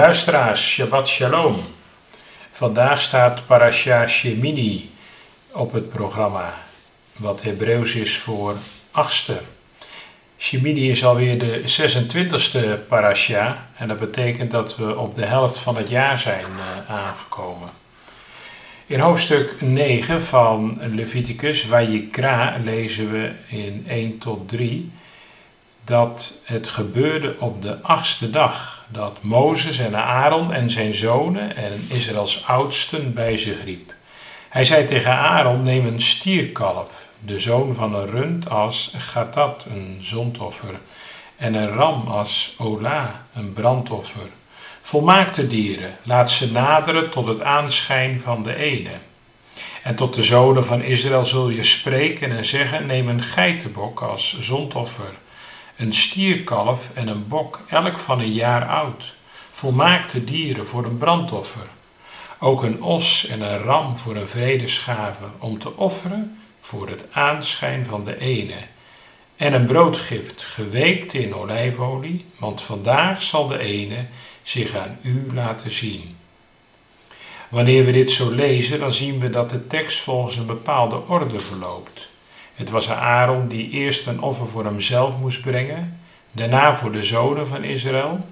Luisteraars, Shabbat Shalom. Vandaag staat Parasha Shemini op het programma, wat Hebreeuws is voor achtste. Shemini is alweer de 26e parasha en dat betekent dat we op de helft van het jaar zijn uh, aangekomen. In hoofdstuk 9 van Leviticus, Vayikra, lezen we in 1 tot 3 dat het gebeurde op de achtste dag, dat Mozes en Aaron en zijn zonen en Israëls oudsten bij zich riep. Hij zei tegen Aaron, neem een stierkalf, de zoon van een rund als gatat, een zondoffer, en een ram als ola, een brandoffer. Volmaakte dieren, laat ze naderen tot het aanschijn van de ene. En tot de zonen van Israël zul je spreken en zeggen, neem een geitenbok als zondoffer een stierkalf en een bok, elk van een jaar oud, volmaakte dieren voor een brandoffer, ook een os en een ram voor een vredesgave, om te offeren voor het aanschijn van de ene, en een broodgift geweekt in olijfolie, want vandaag zal de ene zich aan u laten zien. Wanneer we dit zo lezen, dan zien we dat de tekst volgens een bepaalde orde verloopt. Het was Aaron die eerst een offer voor hemzelf moest brengen, daarna voor de zonen van Israël.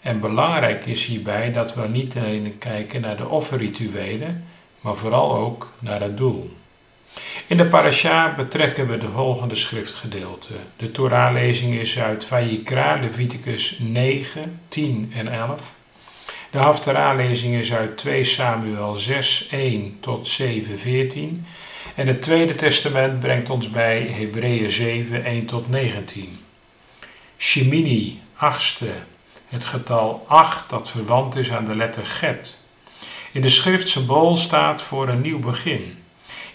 En belangrijk is hierbij dat we niet alleen kijken naar de offerrituelen, maar vooral ook naar het doel. In de parasha betrekken we de volgende schriftgedeelten. De Torahlezing is uit Vayikra, Leviticus 9, 10 en 11. De Haftarah-lezing is uit 2 Samuel 6, 1 tot 7, 14. En het Tweede Testament brengt ons bij Hebreeën 7, 1 tot 19. Shemini, achtste, het getal 8 dat verwant is aan de letter Get. In de schrift symbool staat voor een nieuw begin.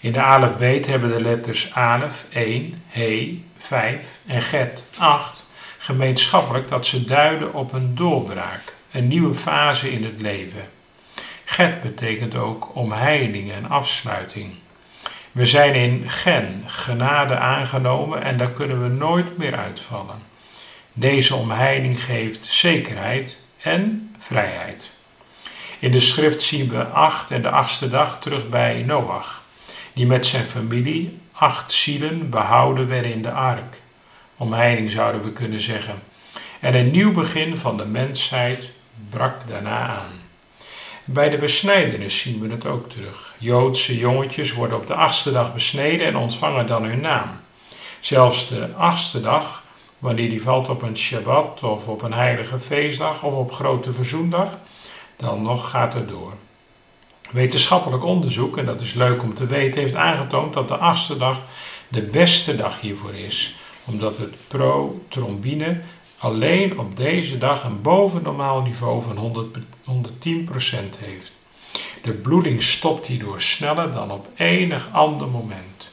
In de alefbeet hebben de letters alef 1, he 5 en get 8 gemeenschappelijk dat ze duiden op een doorbraak, een nieuwe fase in het leven. Get betekent ook omheining en afsluiting. We zijn in gen, genade aangenomen en daar kunnen we nooit meer uitvallen. Deze omheining geeft zekerheid en vrijheid. In de schrift zien we acht en de achtste dag terug bij Noach, die met zijn familie acht zielen behouden werden in de ark. Omheining zouden we kunnen zeggen. En een nieuw begin van de mensheid brak daarna aan. Bij de besnijdenis zien we het ook terug. Joodse jongetjes worden op de achtste dag besneden en ontvangen dan hun naam. Zelfs de achtste dag, wanneer die valt op een Shabbat of op een heilige feestdag of op grote verzoendag, dan nog gaat het door. Wetenschappelijk onderzoek, en dat is leuk om te weten, heeft aangetoond dat de achtste dag de beste dag hiervoor is, omdat het protrombine alleen op deze dag een bovennormaal niveau van 100, 110% heeft. De bloeding stopt hierdoor sneller dan op enig ander moment.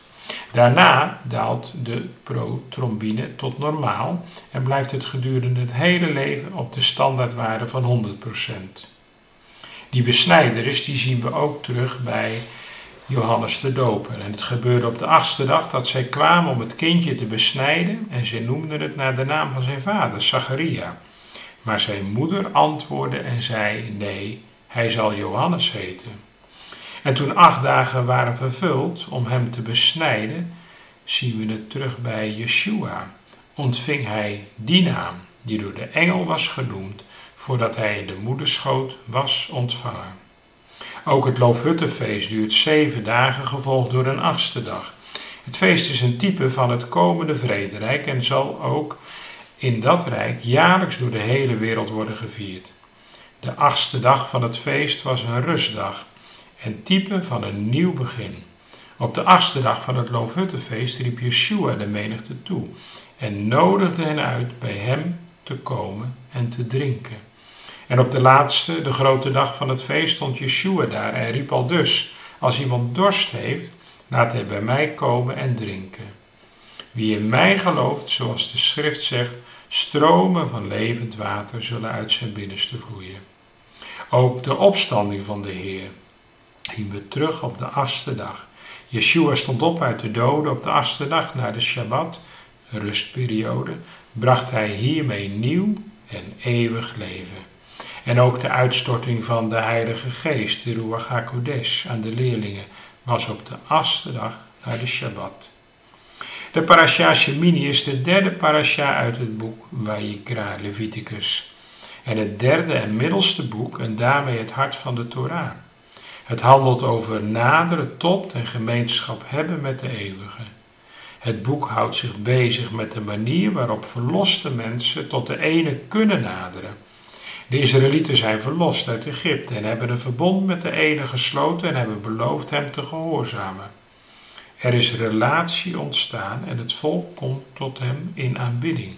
Daarna daalt de protrombine tot normaal en blijft het gedurende het hele leven op de standaardwaarde van 100%. Die besnijderis die zien we ook terug bij Johannes de Doper. En het gebeurde op de achtste dag dat zij kwamen om het kindje te besnijden en zij noemden het naar de naam van zijn vader, Zacharia. Maar zijn moeder antwoordde en zei: Nee, hij zal Johannes heten. En toen acht dagen waren vervuld om hem te besnijden, zien we het terug bij Yeshua. Ontving hij die naam, die door de engel was genoemd, voordat hij in de moederschoot was ontvangen. Ook het Loofhuttenfeest duurt zeven dagen, gevolgd door een achtste dag. Het feest is een type van het komende vrederijk en zal ook in dat rijk jaarlijks door de hele wereld worden gevierd. De achtste dag van het feest was een rustdag en type van een nieuw begin. Op de achtste dag van het Loofhuttenfeest riep Yeshua de menigte toe en nodigde hen uit bij hem te komen en te drinken. En op de laatste, de grote dag van het feest, stond Yeshua daar en riep al dus, als iemand dorst heeft, laat hij bij mij komen en drinken. Wie in mij gelooft, zoals de schrift zegt, stromen van levend water zullen uit zijn binnenste vloeien. Ook de opstanding van de Heer zien we terug op de achtste dag. Yeshua stond op uit de doden op de achtste dag na de Shabbat, rustperiode, bracht hij hiermee nieuw en eeuwig leven. En ook de uitstorting van de Heilige Geest, de Ruach HaKodesh, aan de leerlingen, was op de achtste dag na de Shabbat. De parasha Shemini is de derde parasha uit het boek Vayikra, Leviticus. En het derde en middelste boek en daarmee het hart van de Torah. Het handelt over naderen tot en gemeenschap hebben met de eeuwige. Het boek houdt zich bezig met de manier waarop verloste mensen tot de ene kunnen naderen. De Israëlieten zijn verlost uit Egypte en hebben een verbond met de ene gesloten en hebben beloofd hem te gehoorzamen. Er is relatie ontstaan en het volk komt tot hem in aanbidding.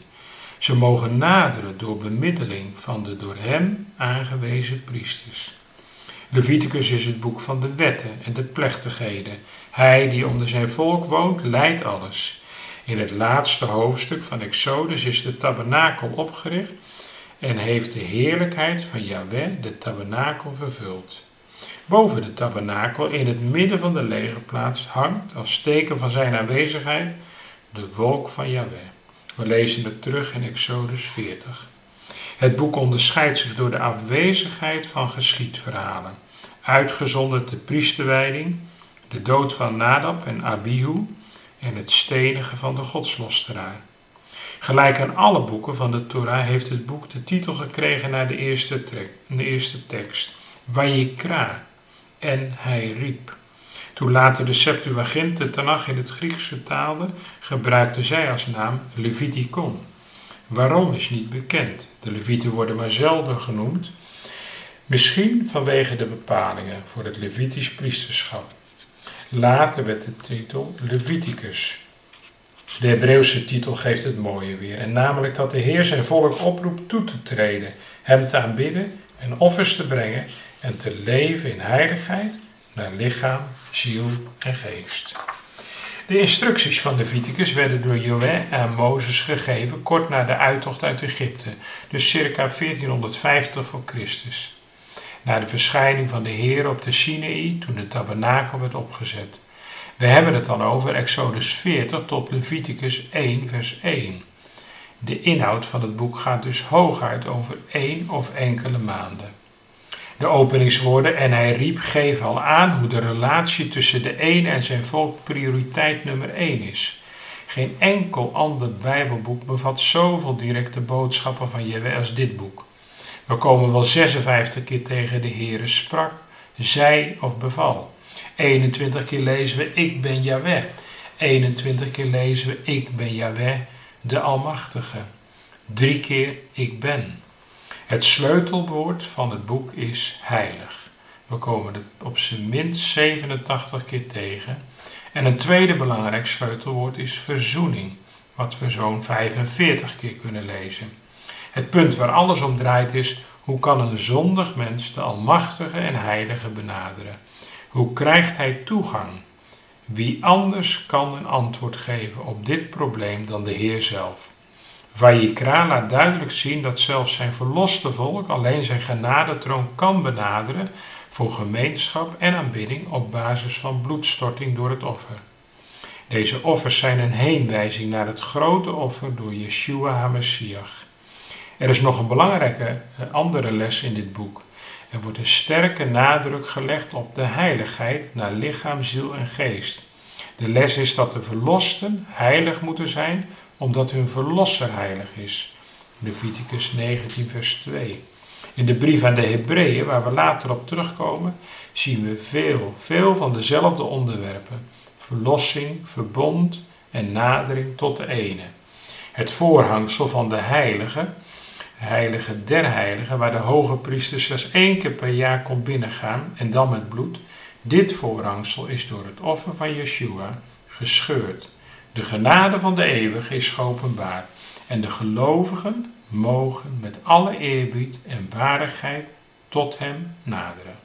Ze mogen naderen door bemiddeling van de door hem aangewezen priesters. Leviticus is het boek van de wetten en de plechtigheden. Hij die onder zijn volk woont, leidt alles. In het laatste hoofdstuk van Exodus is de tabernakel opgericht en heeft de heerlijkheid van Yahweh de tabernakel vervuld. Boven de tabernakel, in het midden van de legerplaats, hangt als teken van zijn aanwezigheid de wolk van Yahweh. We lezen het terug in Exodus 40. Het boek onderscheidt zich door de afwezigheid van geschiedverhalen, uitgezonderd de priesterwijding, de dood van Nadab en Abihu en het stenigen van de godslosteraar. Gelijk aan alle boeken van de Torah heeft het boek de titel gekregen naar de eerste, de eerste tekst, Vayikra, en hij riep. Toen later de Septuagint de Tanach in het Grieks vertaalde, gebruikte zij als naam Leviticon. Waarom is niet bekend. De Levieten worden maar zelden genoemd, misschien vanwege de bepalingen voor het Levitisch priesterschap. Later werd de titel Leviticus. De Hebreeuwse titel geeft het mooie weer, en namelijk dat de Heer zijn volk oproept toe te treden, hem te aanbidden en offers te brengen en te leven in heiligheid naar lichaam, ziel en geest. De instructies van Leviticus werden door Joël aan Mozes gegeven kort na de uittocht uit Egypte, dus circa 1450 voor Christus. Na de verschijning van de Heer op de Sinaï, toen de tabernakel werd opgezet. We hebben het dan over Exodus 40 tot Leviticus 1, vers 1. De inhoud van het boek gaat dus hooguit over één of enkele maanden. De openingswoorden en hij riep geven al aan hoe de relatie tussen de ene en zijn volk prioriteit nummer één is. Geen enkel ander Bijbelboek bevat zoveel directe boodschappen van Jewe als dit boek. We komen wel 56 keer tegen de Heere sprak, zei of beval. 21 keer lezen we ik ben Yahweh. 21 keer lezen we ik ben Yahweh, de Almachtige. Drie keer ik ben. Het sleutelwoord van het boek is heilig. We komen het op zijn minst 87 keer tegen. En een tweede belangrijk sleutelwoord is verzoening, wat we zo'n 45 keer kunnen lezen. Het punt waar alles om draait is: hoe kan een zondig mens de Almachtige en Heilige benaderen? Hoe krijgt hij toegang? Wie anders kan een antwoord geven op dit probleem dan de Heer zelf? Vayikra laat duidelijk zien dat zelfs zijn verloste volk alleen zijn genadetroon kan benaderen voor gemeenschap en aanbidding op basis van bloedstorting door het offer. Deze offers zijn een heenwijzing naar het grote offer door Yeshua HaMashiach. Er is nog een belangrijke eh, andere les in dit boek. Er wordt een sterke nadruk gelegd op de heiligheid naar lichaam, ziel en geest. De les is dat de verlosten heilig moeten zijn omdat hun verlosser heilig is. Leviticus 19, vers 2. In de brief aan de Hebreeën, waar we later op terugkomen, zien we veel, veel van dezelfde onderwerpen: verlossing, verbond en nadering tot de ene. Het voorhangsel van de heilige, heilige der heiligen, waar de hoge priester slechts één keer per jaar kon binnengaan en dan met bloed, Dit voorhangsel is door het offer van Yeshua gescheurd. De genade van de eeuwige is geopenbaard. En de gelovigen mogen met alle eerbied en waardigheid tot hem naderen.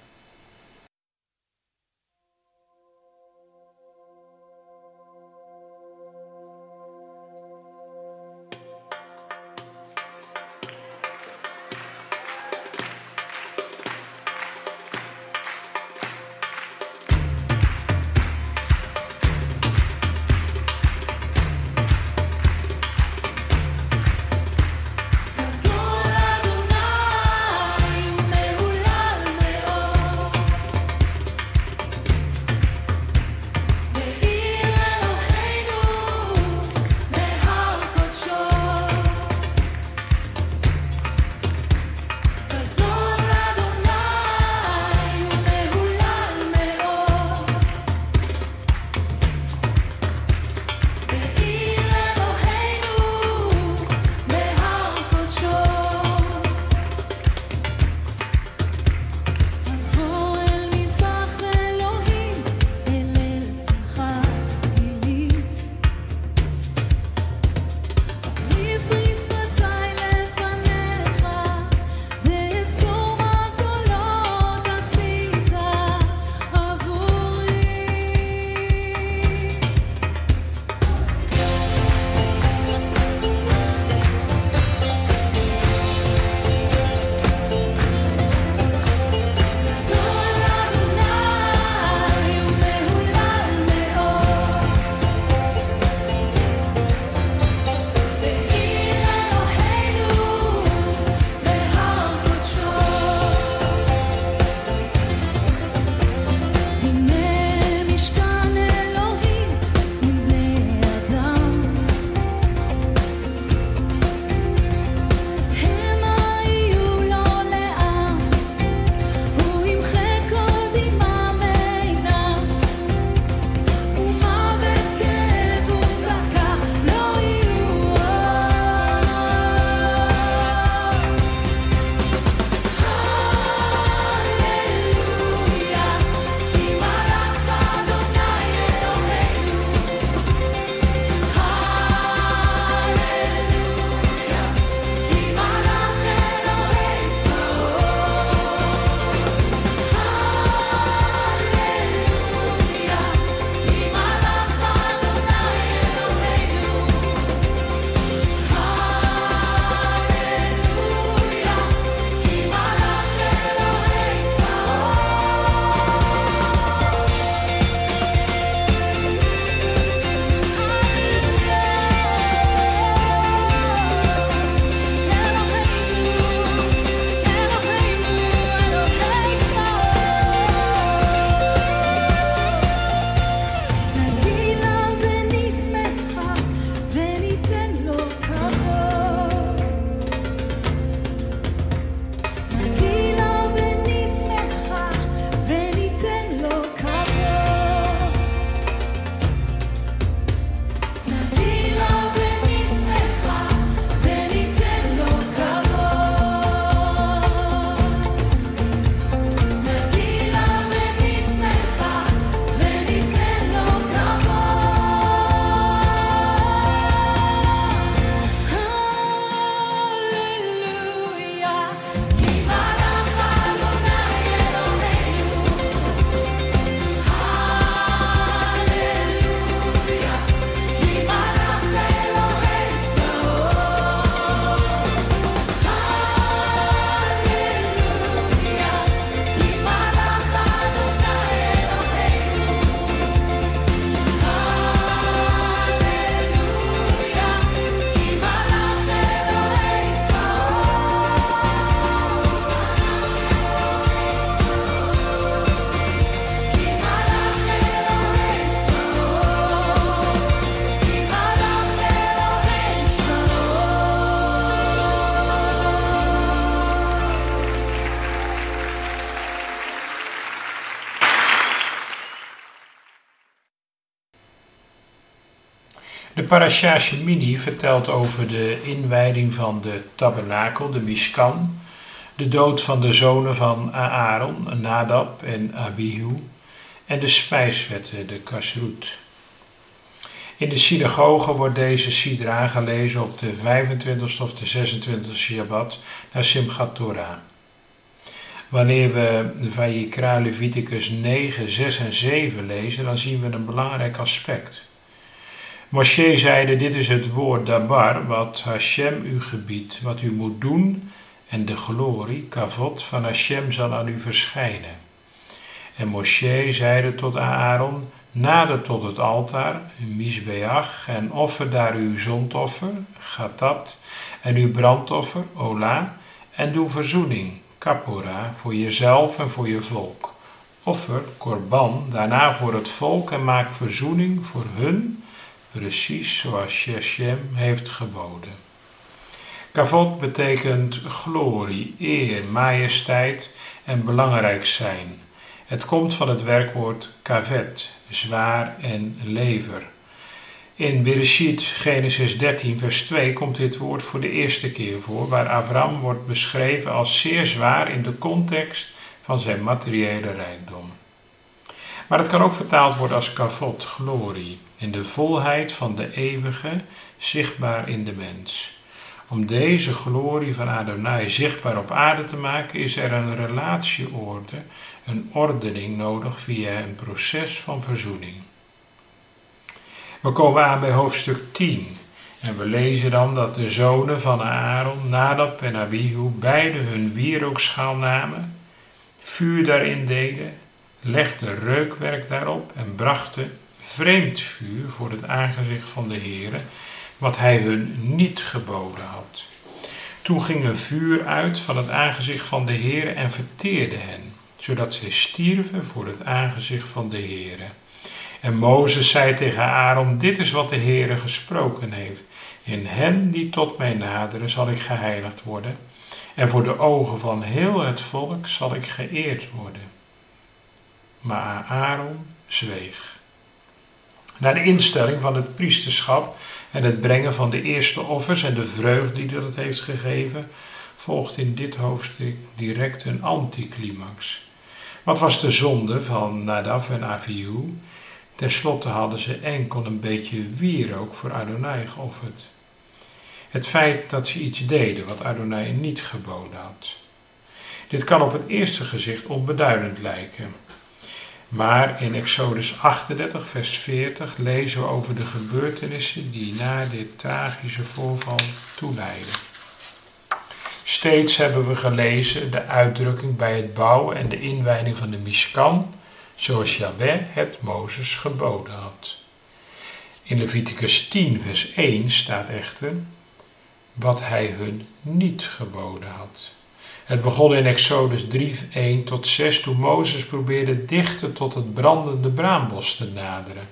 De parasha Shemini vertelt over de inwijding van de tabernakel, de Mishkan, de dood van de zonen van Aaron, Nadab en Abihu, en de spijswetten, de kasroet. In de synagoge wordt deze sidra gelezen op de 25 of de 26 Shabbat naar Simchat Torah. Wanneer we Vayikra Leviticus 9, 6 en 7 lezen, dan zien we een belangrijk aspect. Moshe zeide, dit is het woord dabar, wat Hashem u gebiedt, wat u moet doen, en de glorie, kavot, van Hashem zal aan u verschijnen. En Moshe zeide tot Aaron, nader tot het altaar, Misbeach, en offer daar uw zondoffer, Gatat, en uw brandoffer, Ola, en doe verzoening, Kapora, voor jezelf en voor je volk. Offer, Korban, daarna voor het volk en maak verzoening voor hun, precies zoals Sheshem heeft geboden. Kavot betekent glorie, eer, majesteit en belangrijk zijn. Het komt van het werkwoord kavet, zwaar en lever. In Bereshit, Genesis 13, vers 2, komt dit woord voor de eerste keer voor, waar Abraham wordt beschreven als zeer zwaar in de context van zijn materiële rijkdom. Maar het kan ook vertaald worden als kavot, glorie, in de volheid van de eeuwige, zichtbaar in de mens. Om deze glorie van Adonai zichtbaar op aarde te maken, is er een relatieorde, een ordening nodig via een proces van verzoening. We komen aan bij hoofdstuk 10 en we lezen dan dat de zonen van Aaron, Nadab en Abihu, beide hun wierookschaal namen, vuur daarin deden, legden reukwerk daarop en brachten vreemd vuur voor het aangezicht van de Heere, wat hij hun niet geboden had. Toen ging een vuur uit van het aangezicht van de Heere en verteerde hen, zodat zij stierven voor het aangezicht van de Heere. En Mozes zei tegen Aaron, dit is wat de Heere gesproken heeft. In hen die tot mij naderen zal ik geheiligd worden. En voor de ogen van heel het volk zal ik geëerd worden. Maar Aaron zweeg. Na de instelling van het priesterschap en het brengen van de eerste offers en de vreugde die dat heeft gegeven, volgt in dit hoofdstuk direct een anticlimax. Wat was de zonde van Nadav en Avihu? Ten slotte hadden ze enkel een beetje wierook voor Adonai geofferd. Het feit dat ze iets deden wat Adonai niet geboden had. Dit kan op het eerste gezicht onbeduidend lijken. Maar in Exodus 38, vers 40 lezen we over de gebeurtenissen die na dit tragische voorval toeleiden. Steeds hebben we gelezen de uitdrukking bij het bouwen en de inwijding van de Mishkan, zoals Yahweh het Mozes geboden had. In Leviticus 10, vers 1 staat echter wat hij hun niet geboden had. Het begon in Exodus 3, 1 tot 6, toen Mozes probeerde dichter tot het brandende braambos te naderen.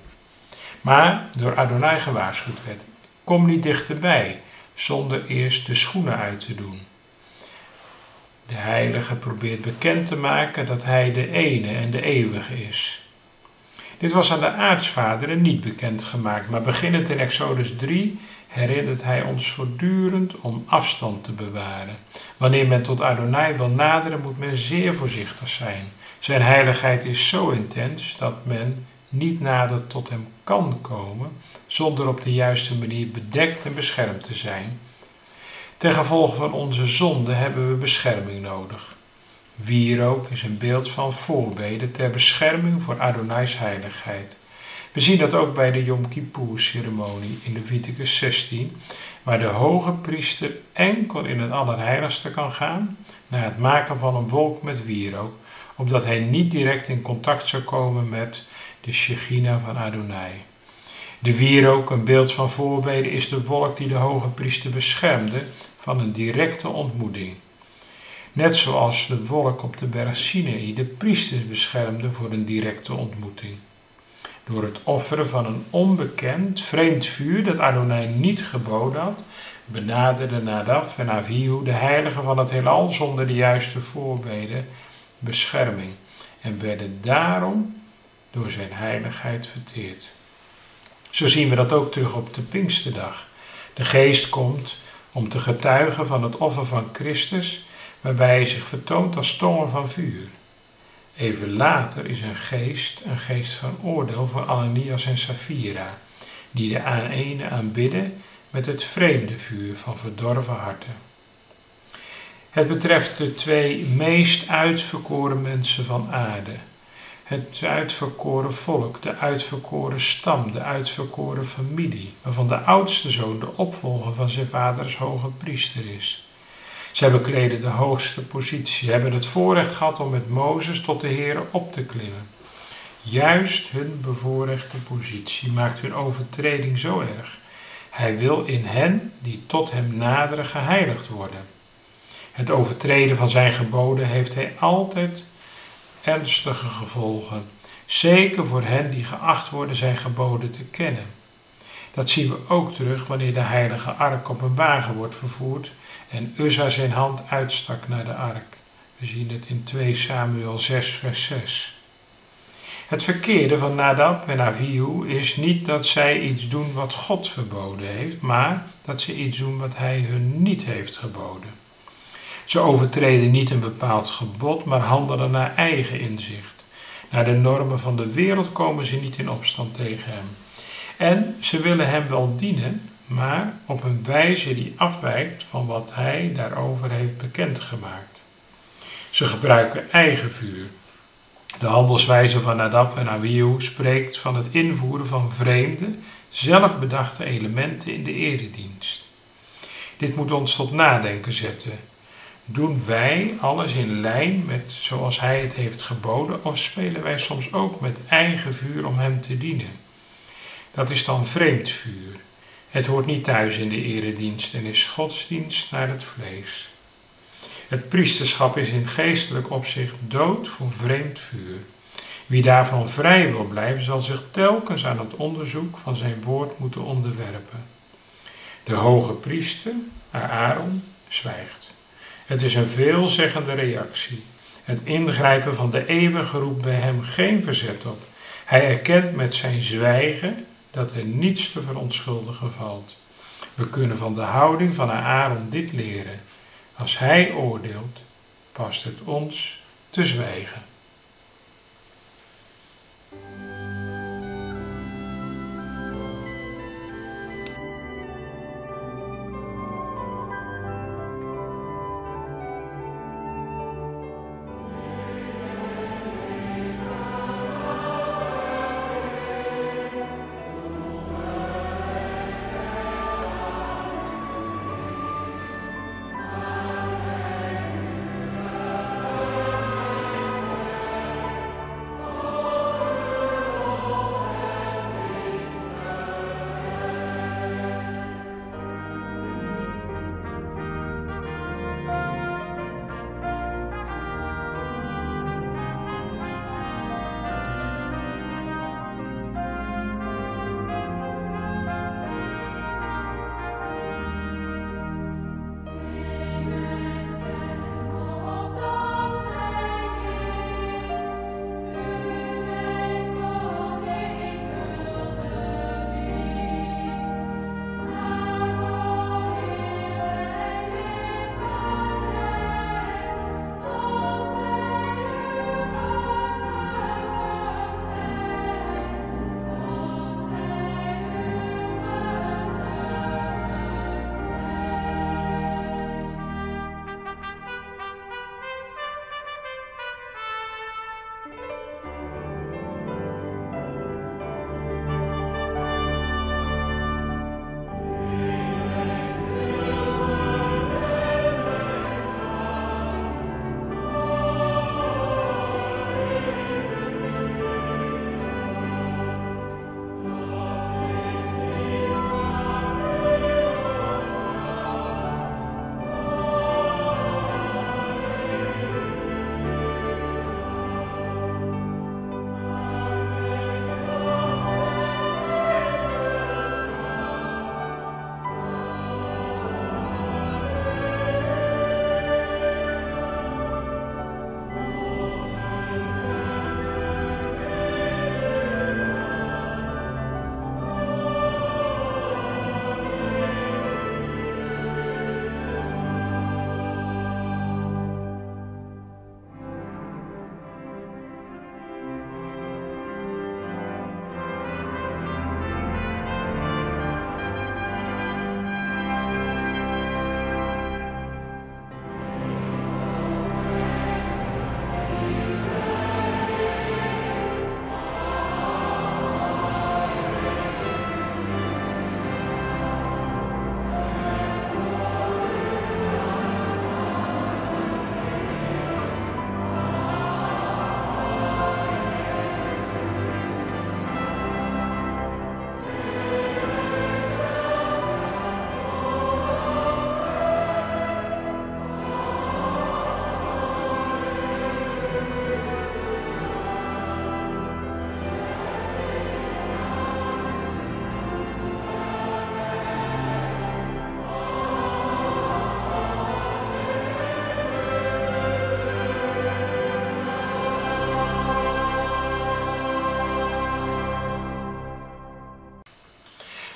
Maar door Adonai gewaarschuwd werd: Kom niet dichterbij, zonder eerst de schoenen uit te doen. De heilige probeert bekend te maken dat hij de ene en de eeuwige is. Dit was aan de aartsvaderen niet bekend gemaakt, maar beginnend in Exodus 3 herinnert hij ons voortdurend om afstand te bewaren. Wanneer men tot Adonai wil naderen, moet men zeer voorzichtig zijn. Zijn heiligheid is zo intens dat men niet nader tot hem kan komen zonder op de juiste manier bedekt en beschermd te zijn. Ten gevolge van onze zonde hebben we bescherming nodig. Wierook is een beeld van voorbeden ter bescherming voor Adonais heiligheid. We zien dat ook bij de Yom Kippur-ceremonie in Leviticus 16, waar de hoge priester enkel in het Allerheiligste kan gaan naar het maken van een wolk met wierook, opdat hij niet direct in contact zou komen met de Shechina van Adonai. De wierook, een beeld van voorbeden, is de wolk die de hoge priester beschermde van een directe ontmoeting. Net zoals de wolk op de berg Sinai de priesters beschermde voor een directe ontmoeting. Door het offeren van een onbekend, vreemd vuur dat Adonai niet geboden had, benaderde Nadav en Avihu de heiligen van het heelal zonder de juiste voorbeden bescherming en werden daarom door zijn heiligheid verteerd. Zo zien we dat ook terug op de Pinksterdag. De geest komt om te getuigen van het offer van Christus, waarbij hij zich vertoont als tongen van vuur. Even later is een geest een geest van oordeel voor Ananias en Sapphira, die de aan ene aanbidden met het vreemde vuur van verdorven harten. Het betreft de twee meest uitverkoren mensen van aarde. Het uitverkoren volk, de uitverkoren stam, de uitverkoren familie, waarvan de oudste zoon de opvolger van zijn vaders hoge priester is. Zij bekleden de hoogste positie, hebben het voorrecht gehad om met Mozes tot de Heer op te klimmen. Juist hun bevoorrechte positie maakt hun overtreding zo erg. Hij wil in hen die tot hem naderen geheiligd worden. Het overtreden van zijn geboden heeft hij altijd ernstige gevolgen, zeker voor hen die geacht worden zijn geboden te kennen. Dat zien we ook terug wanneer de heilige ark op een wagen wordt vervoerd en Uzza zijn hand uitstak naar de ark. We zien het in 2 Samuel 6 vers 6. Het verkeerde van Nadab en Avihu is niet dat zij iets doen wat God verboden heeft, maar dat ze iets doen wat hij hun niet heeft geboden. Ze overtreden niet een bepaald gebod, maar handelen naar eigen inzicht. Naar de normen van de wereld komen ze niet in opstand tegen hem. En ze willen hem wel dienen, maar op een wijze die afwijkt van wat hij daarover heeft bekendgemaakt. Ze gebruiken eigen vuur. De handelswijze van Nadab en Abihu spreekt van het invoeren van vreemde, zelfbedachte elementen in de eredienst. Dit moet ons tot nadenken zetten. Doen wij alles in lijn met zoals Hij het heeft geboden, of spelen wij soms ook met eigen vuur om Hem te dienen? Dat is dan vreemd vuur. Het hoort niet thuis in de eredienst en is godsdienst naar het vlees. Het priesterschap is in geestelijk opzicht dood voor vreemd vuur. Wie daarvan vrij wil blijven, zal zich telkens aan het onderzoek van zijn woord moeten onderwerpen. De hoge priester, Aaron, zwijgt. Het is een veelzeggende reactie. Het ingrijpen van de eeuwige roept bij hem geen verzet op. Hij erkent met zijn zwijgen dat er niets te verontschuldigen valt. We kunnen van de houding van Aaron dit leren. Als hij oordeelt, past het ons te zwijgen.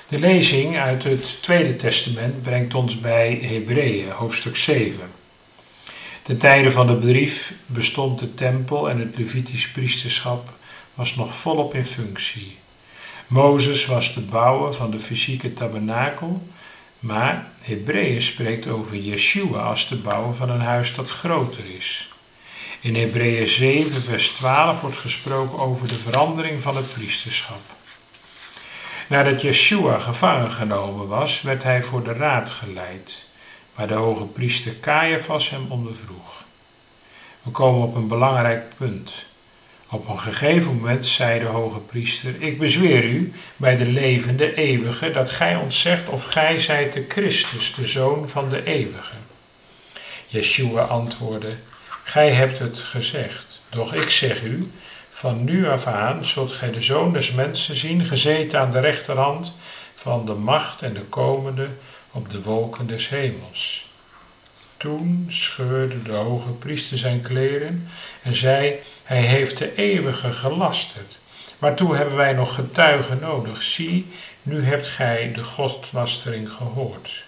De lezing uit het Tweede Testament brengt ons bij Hebreeën, hoofdstuk 7. De tijden van de brief bestond de tempel en het Levitisch priesterschap was nog volop in functie. Mozes was de bouwer van de fysieke tabernakel, maar Hebreeën spreekt over Yeshua als de bouwer van een huis dat groter is. In Hebreeën 7, vers 12 wordt gesproken over de verandering van het priesterschap. Nadat Yeshua gevangen genomen was, werd hij voor de raad geleid, waar de hoge priester Caiaphas hem ondervroeg. We komen op een belangrijk punt. Op een gegeven moment zei de hoge priester: Ik bezweer u bij de levende eeuwige dat gij ons zegt of gij zijt de Christus, de zoon van de eeuwige. Yeshua antwoordde: Gij hebt het gezegd, doch ik zeg u: van nu af aan zult gij de zoon des mensen zien, gezeten aan de rechterhand van de macht en de komende op de wolken des hemels. Toen scheurde de hoge priester zijn kleren en zei: Hij heeft de eeuwige gelasterd. Waartoe hebben wij nog getuigen nodig? Zie, nu hebt gij de godslastering gehoord.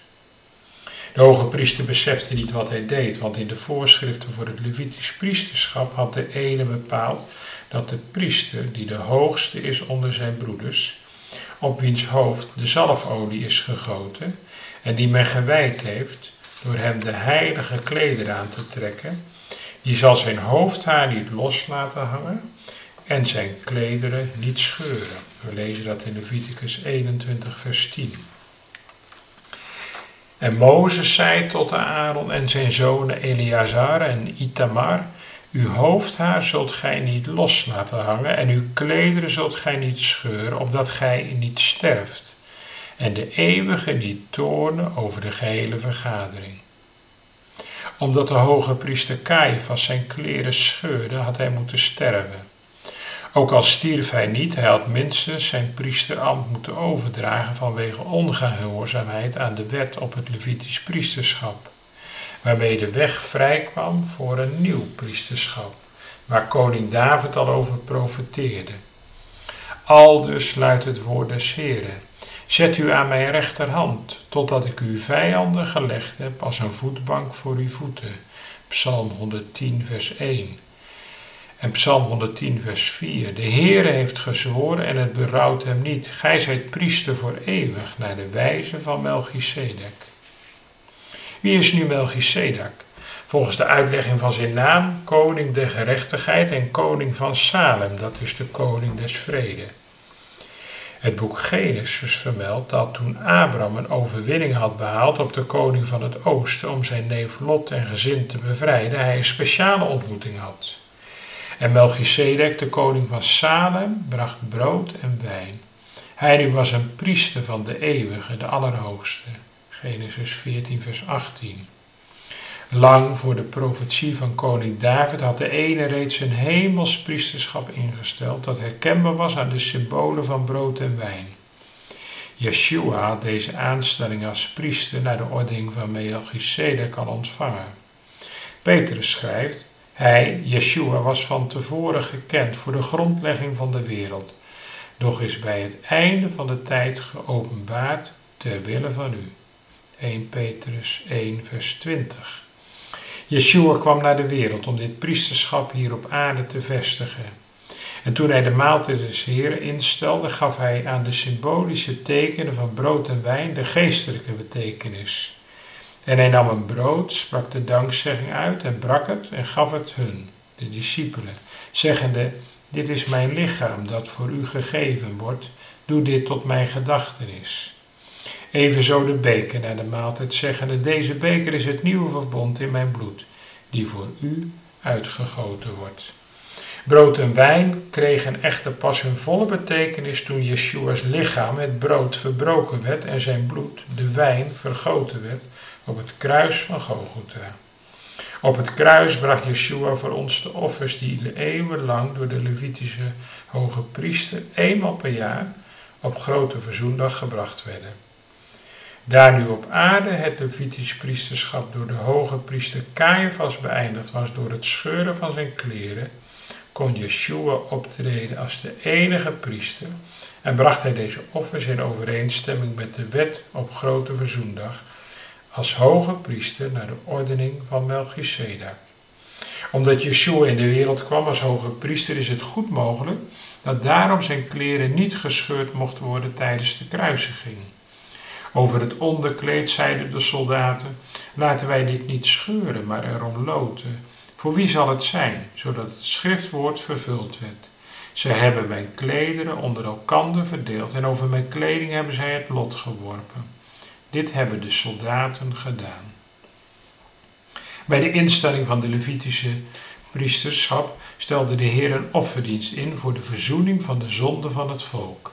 De hoge priester besefte niet wat hij deed, want in de voorschriften voor het Levitisch priesterschap had de ene bepaald dat de priester, die de hoogste is onder zijn broeders, op wiens hoofd de zalfolie is gegoten en die men gewijd heeft, door hem de heilige klederen aan te trekken, die zal zijn hoofdhaar niet los laten hangen en zijn klederen niet scheuren. We lezen dat in Leviticus 21, vers 10. En Mozes zei tot Aaron en zijn zonen Eleazar en Itamar, uw hoofdhaar zult gij niet los laten hangen en uw klederen zult gij niet scheuren, opdat gij niet sterft. En de eeuwige niet toornen over de gehele vergadering. Omdat de hoge priester Caiaphas zijn kleren scheurde, had hij moeten sterven. Ook al stierf hij niet, hij had minstens zijn priesterambt moeten overdragen vanwege ongehoorzaamheid aan de wet op het Levitisch priesterschap waarmee de weg vrij kwam voor een nieuw priesterschap, waar koning David al over profeteerde. Aldus luidt het woord des Heren. Zet u aan mijn rechterhand, totdat ik uw vijanden gelegd heb als een voetbank voor uw voeten. Psalm 110, vers 1. En Psalm 110, vers 4. De Heere heeft gezworen en het berouwt hem niet. Gij zijt priester voor eeuwig, naar de wijze van Melchisedek. Wie is nu Melchizedek? Volgens de uitlegging van zijn naam, koning der gerechtigheid en koning van Salem, dat is de koning des vrede. Het boek Genesis vermeldt dat toen Abraham een overwinning had behaald op de koning van het oosten om zijn neef Lot en gezin te bevrijden, hij een speciale ontmoeting had. En Melchizedek, de koning van Salem, bracht brood en wijn. Hij nu was een priester van de eeuwige, de allerhoogste. Genesis 14, vers 18. Lang voor de profetie van koning David had de ene reeds een hemels priesterschap ingesteld dat herkenbaar was aan de symbolen van brood en wijn. Yeshua had deze aanstelling als priester naar de ordening van Melchizedek al ontvangen. Petrus schrijft, hij, Yeshua, was van tevoren gekend voor de grondlegging van de wereld, doch is bij het einde van de tijd geopenbaard ter wille van u. 1 Petrus 1, vers 20. Yeshua kwam naar de wereld om dit priesterschap hier op aarde te vestigen. En toen hij de maaltijd des Heren instelde, gaf hij aan de symbolische tekenen van brood en wijn de geestelijke betekenis. En hij nam een brood, sprak de dankzegging uit en brak het en gaf het hun, de discipelen, zeggende, dit is mijn lichaam dat voor u gegeven wordt, doe dit tot mijn gedachtenis. Evenzo de beker na de maaltijd zeggende, deze beker is het nieuwe verbond in mijn bloed, die voor u uitgegoten wordt. Brood en wijn kregen echter pas hun volle betekenis toen Yeshua's lichaam, het brood, verbroken werd en zijn bloed, de wijn, vergoten werd op het kruis van Golgotha. Op het kruis bracht Yeshua voor ons de offers die eeuwenlang door de Levitische hoge priester eenmaal per jaar op grote verzoendag gebracht werden. Daar nu op aarde het Levitisch priesterschap door de hoge priester Caiaphas beëindigd was door het scheuren van zijn kleren, kon Yeshua optreden als de enige priester en bracht hij deze offers in overeenstemming met de wet op Grote Verzoendag als hoge priester naar de ordening van Melchizedek. Omdat Yeshua in de wereld kwam als hoge priester is het goed mogelijk dat daarom zijn kleren niet gescheurd mochten worden tijdens de kruisiging. Over het onderkleed zeiden de soldaten: Laten wij dit niet scheuren, maar erom loten. Voor wie zal het zijn, zodat het schriftwoord vervuld werd? Ze hebben mijn klederen onder elkander verdeeld en over mijn kleding hebben zij het lot geworpen. Dit hebben de soldaten gedaan. Bij de instelling van de Levitische priesterschap stelde de Heer een offerdienst in voor de verzoening van de zonde van het volk.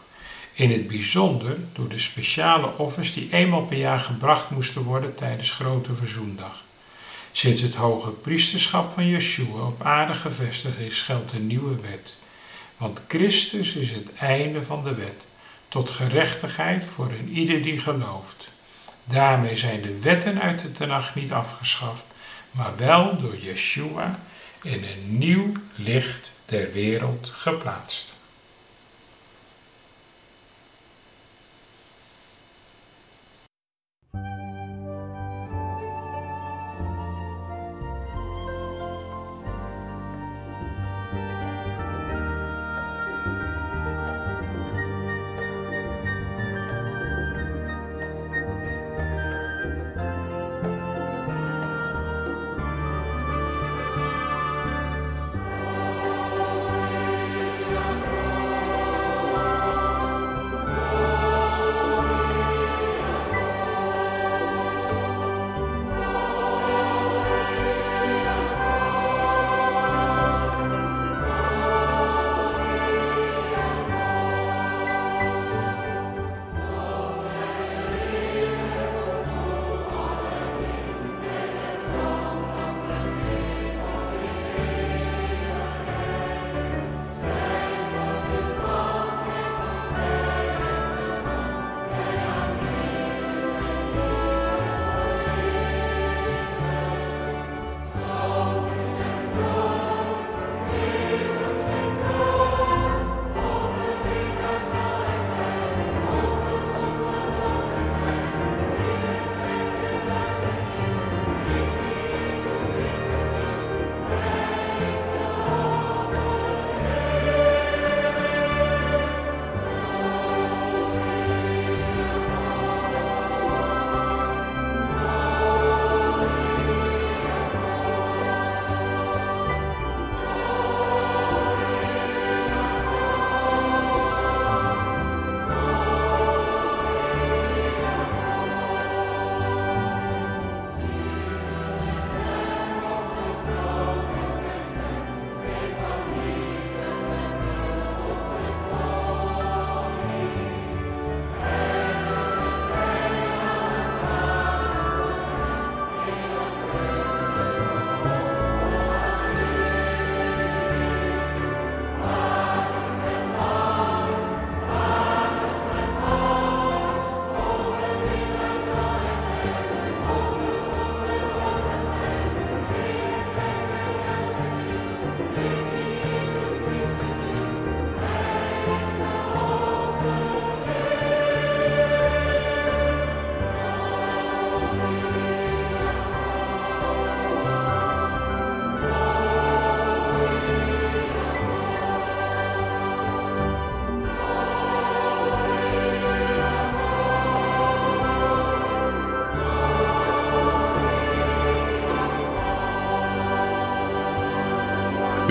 In het bijzonder door de speciale offers die eenmaal per jaar gebracht moesten worden tijdens Grote Verzoendag. Sinds het hoge priesterschap van Yeshua op aarde gevestigd is, geldt een nieuwe wet. Want Christus is het einde van de wet, tot gerechtigheid voor een ieder die gelooft. Daarmee zijn de wetten uit de Tenach niet afgeschaft, maar wel door Yeshua in een nieuw licht der wereld geplaatst.